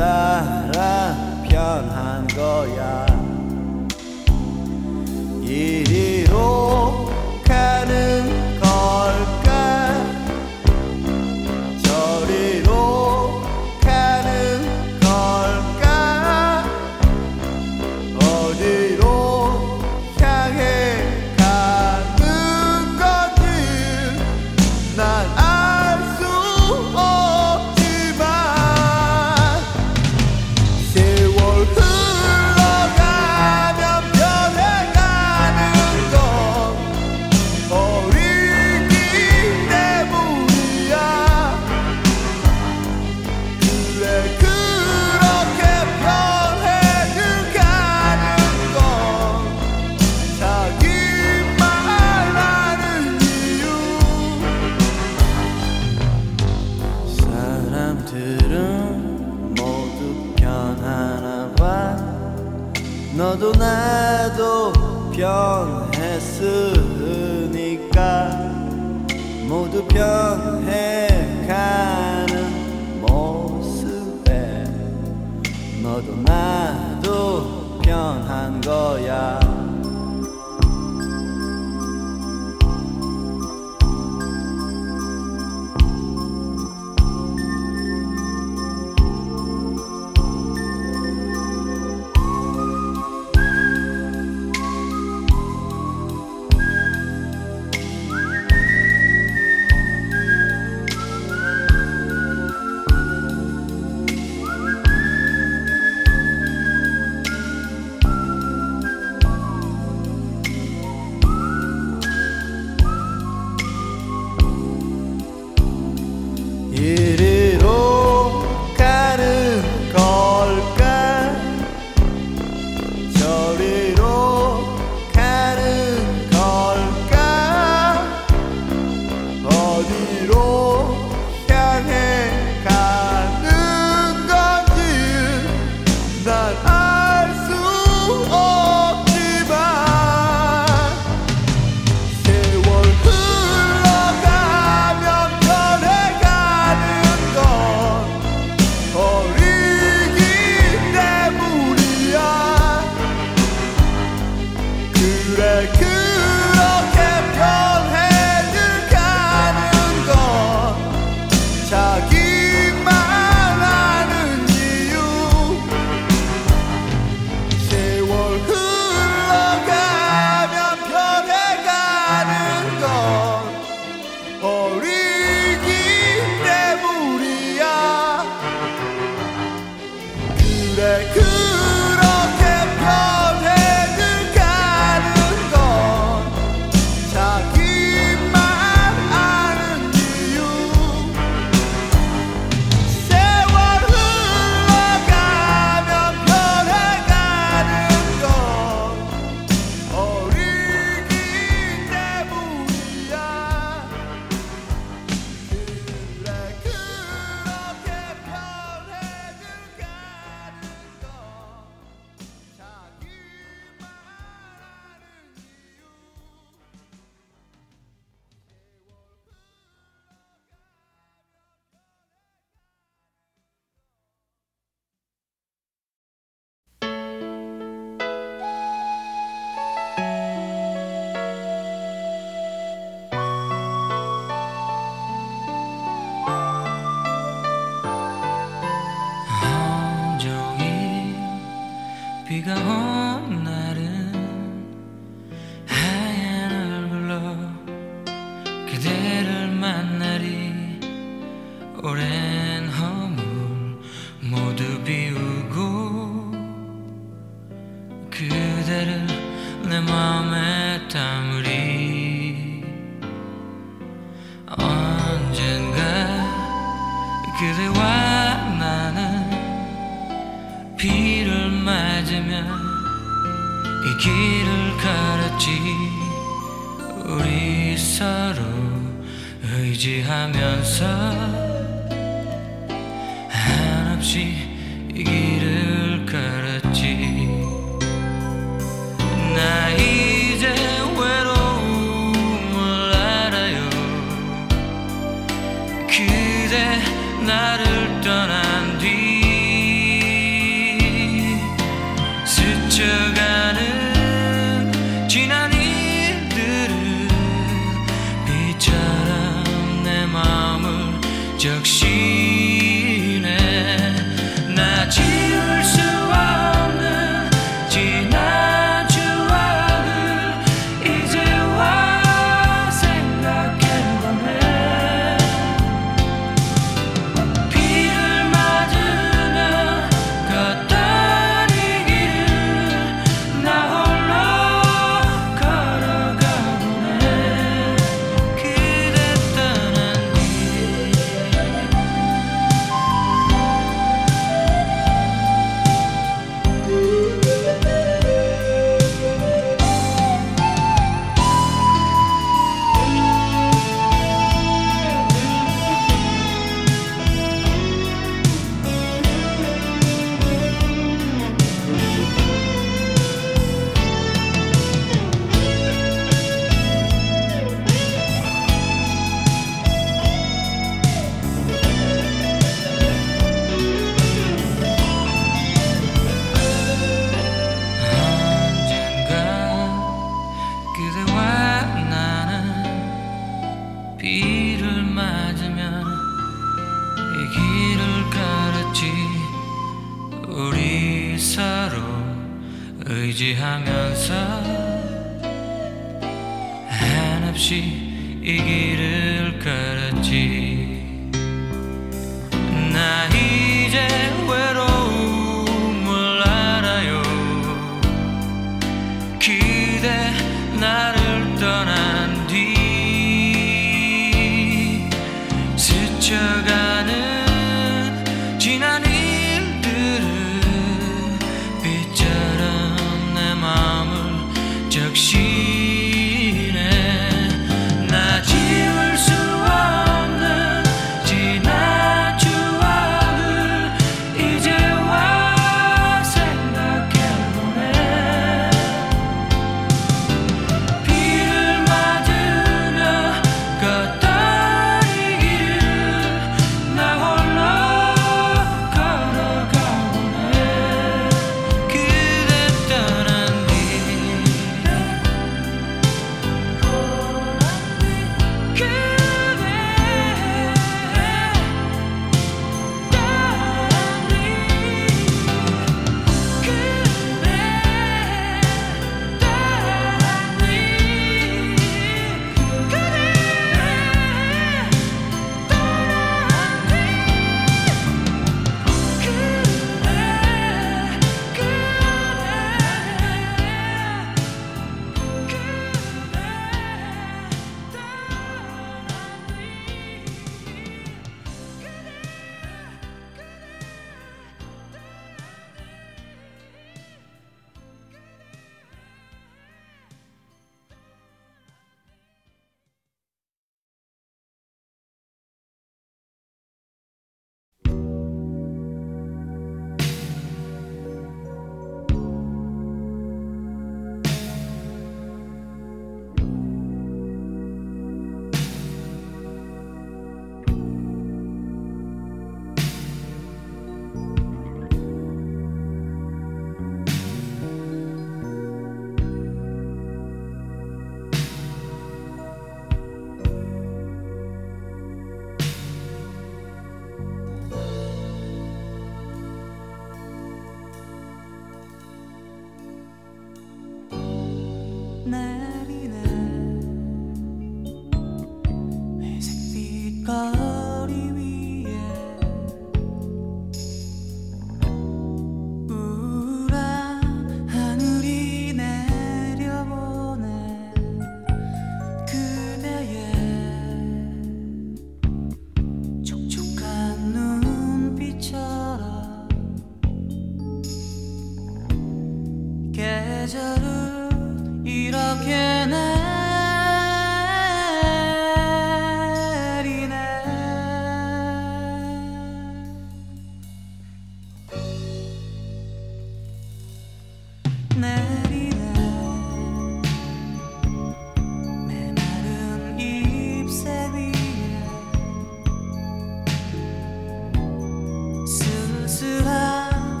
따라 변한 거야. 이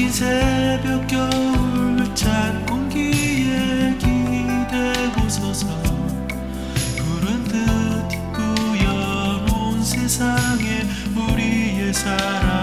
긴 새벽 겨울 찬 공기에 기대고 서서 푸른 듯 꾸여놓은 세상에 우리의 사랑.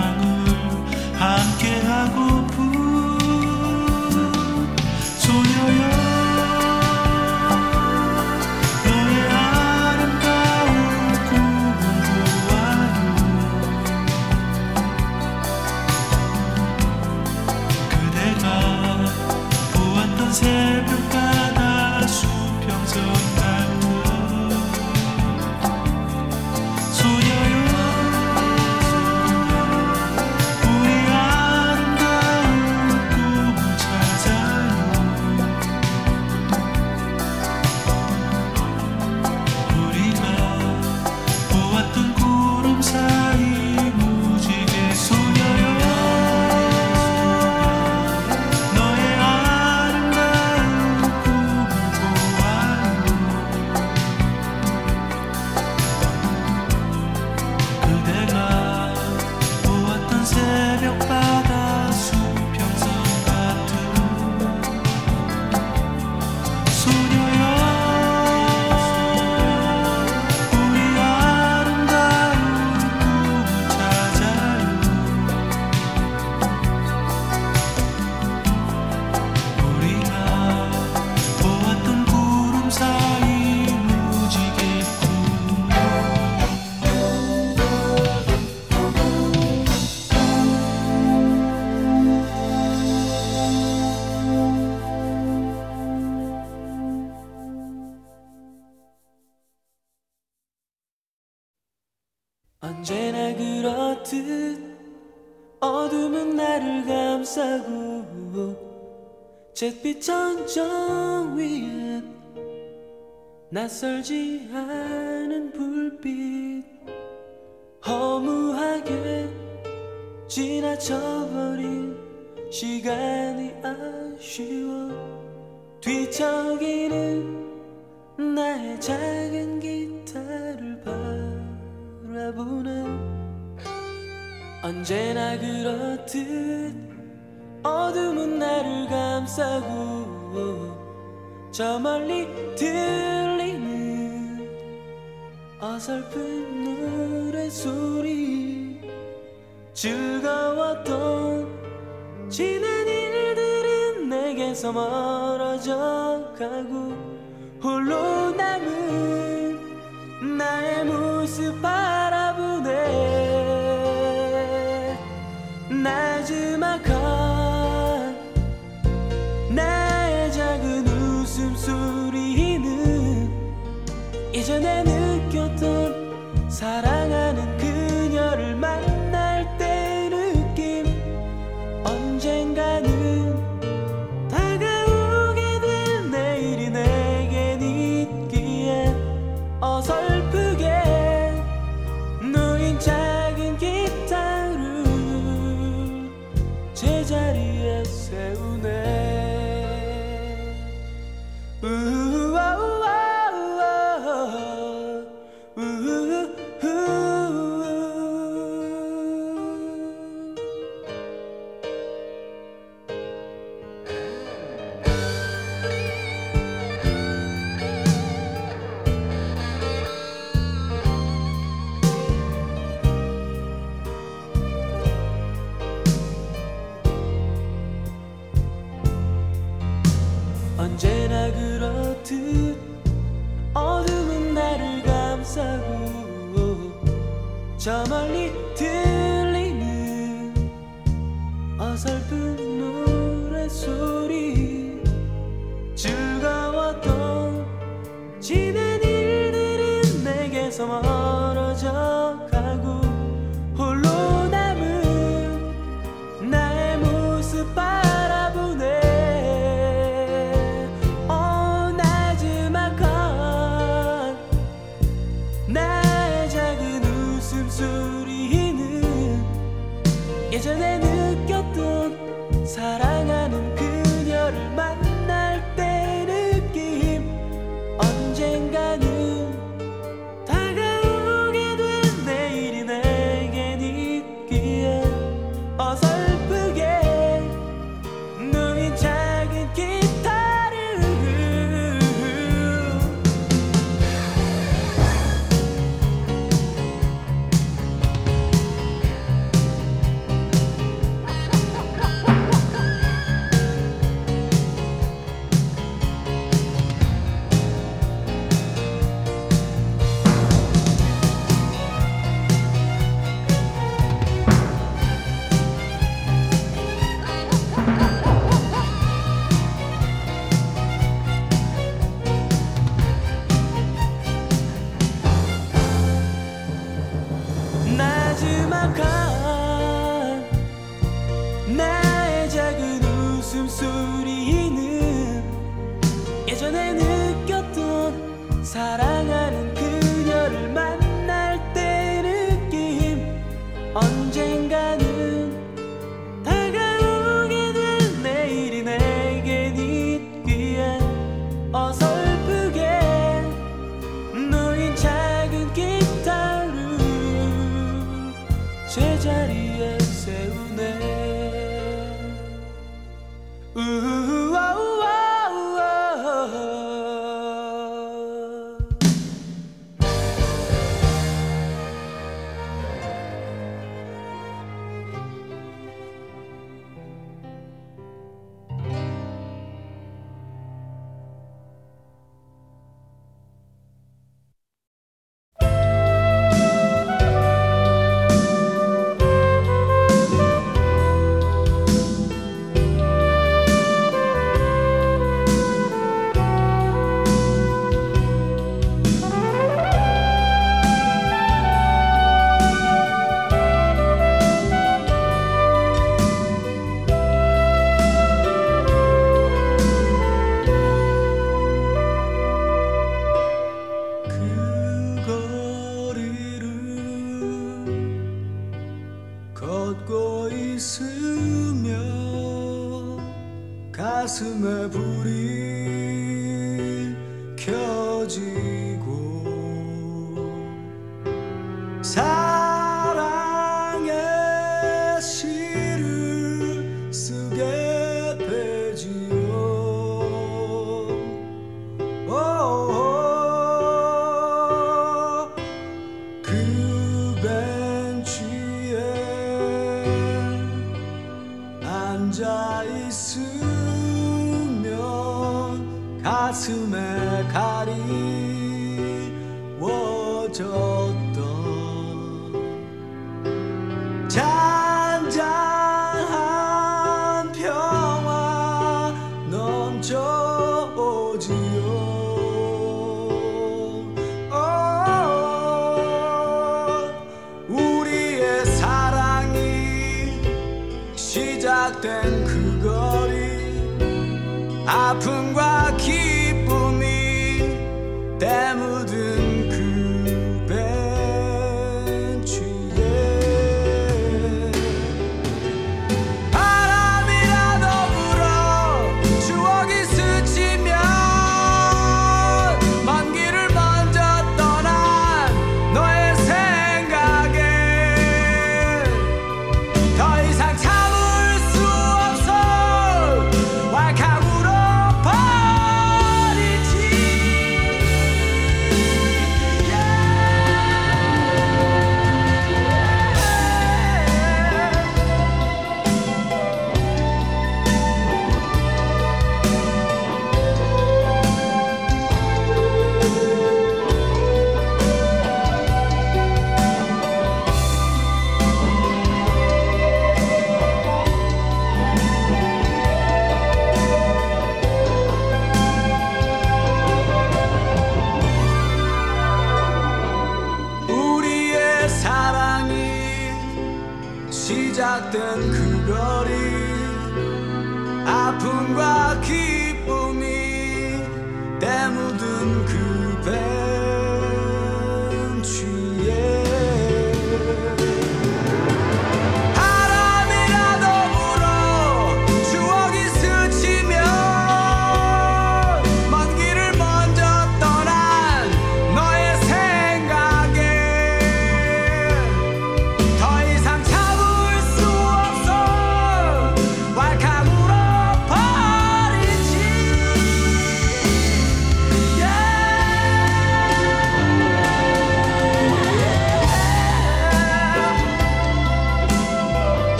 언제나 그렇듯 어둠은 나를 감싸고 잿빛 천정 위에 낯설지 않은 불빛 허무하게 지나쳐버린 시간이 아쉬워 뒤척이는 나의 작은 기타를 바라보네 언제나 그렇듯 어둠은 나를 감싸고 저 멀리 들리는 어설픈 노래소리 즐거웠던 지난 일들은 내게서 멀어져 가고 홀로 남은 나의 모습 바라보네. 나지막한 나의 작은 웃음소리는 이전에 느꼈던 사랑 제자리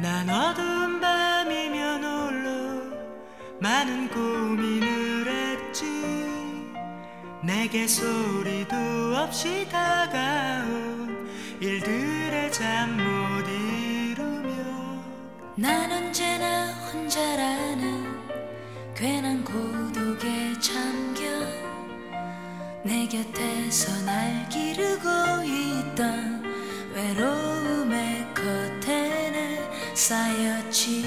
난 어두운 밤이면 홀로 많은 고민을 했지. 내게 소리도 없이 다가온 일들에 잠 못 이루며. 난 언제나 혼자라는 괜한 고독에 잠겨 내 곁에서 날 기르고 있던 외로움 在一起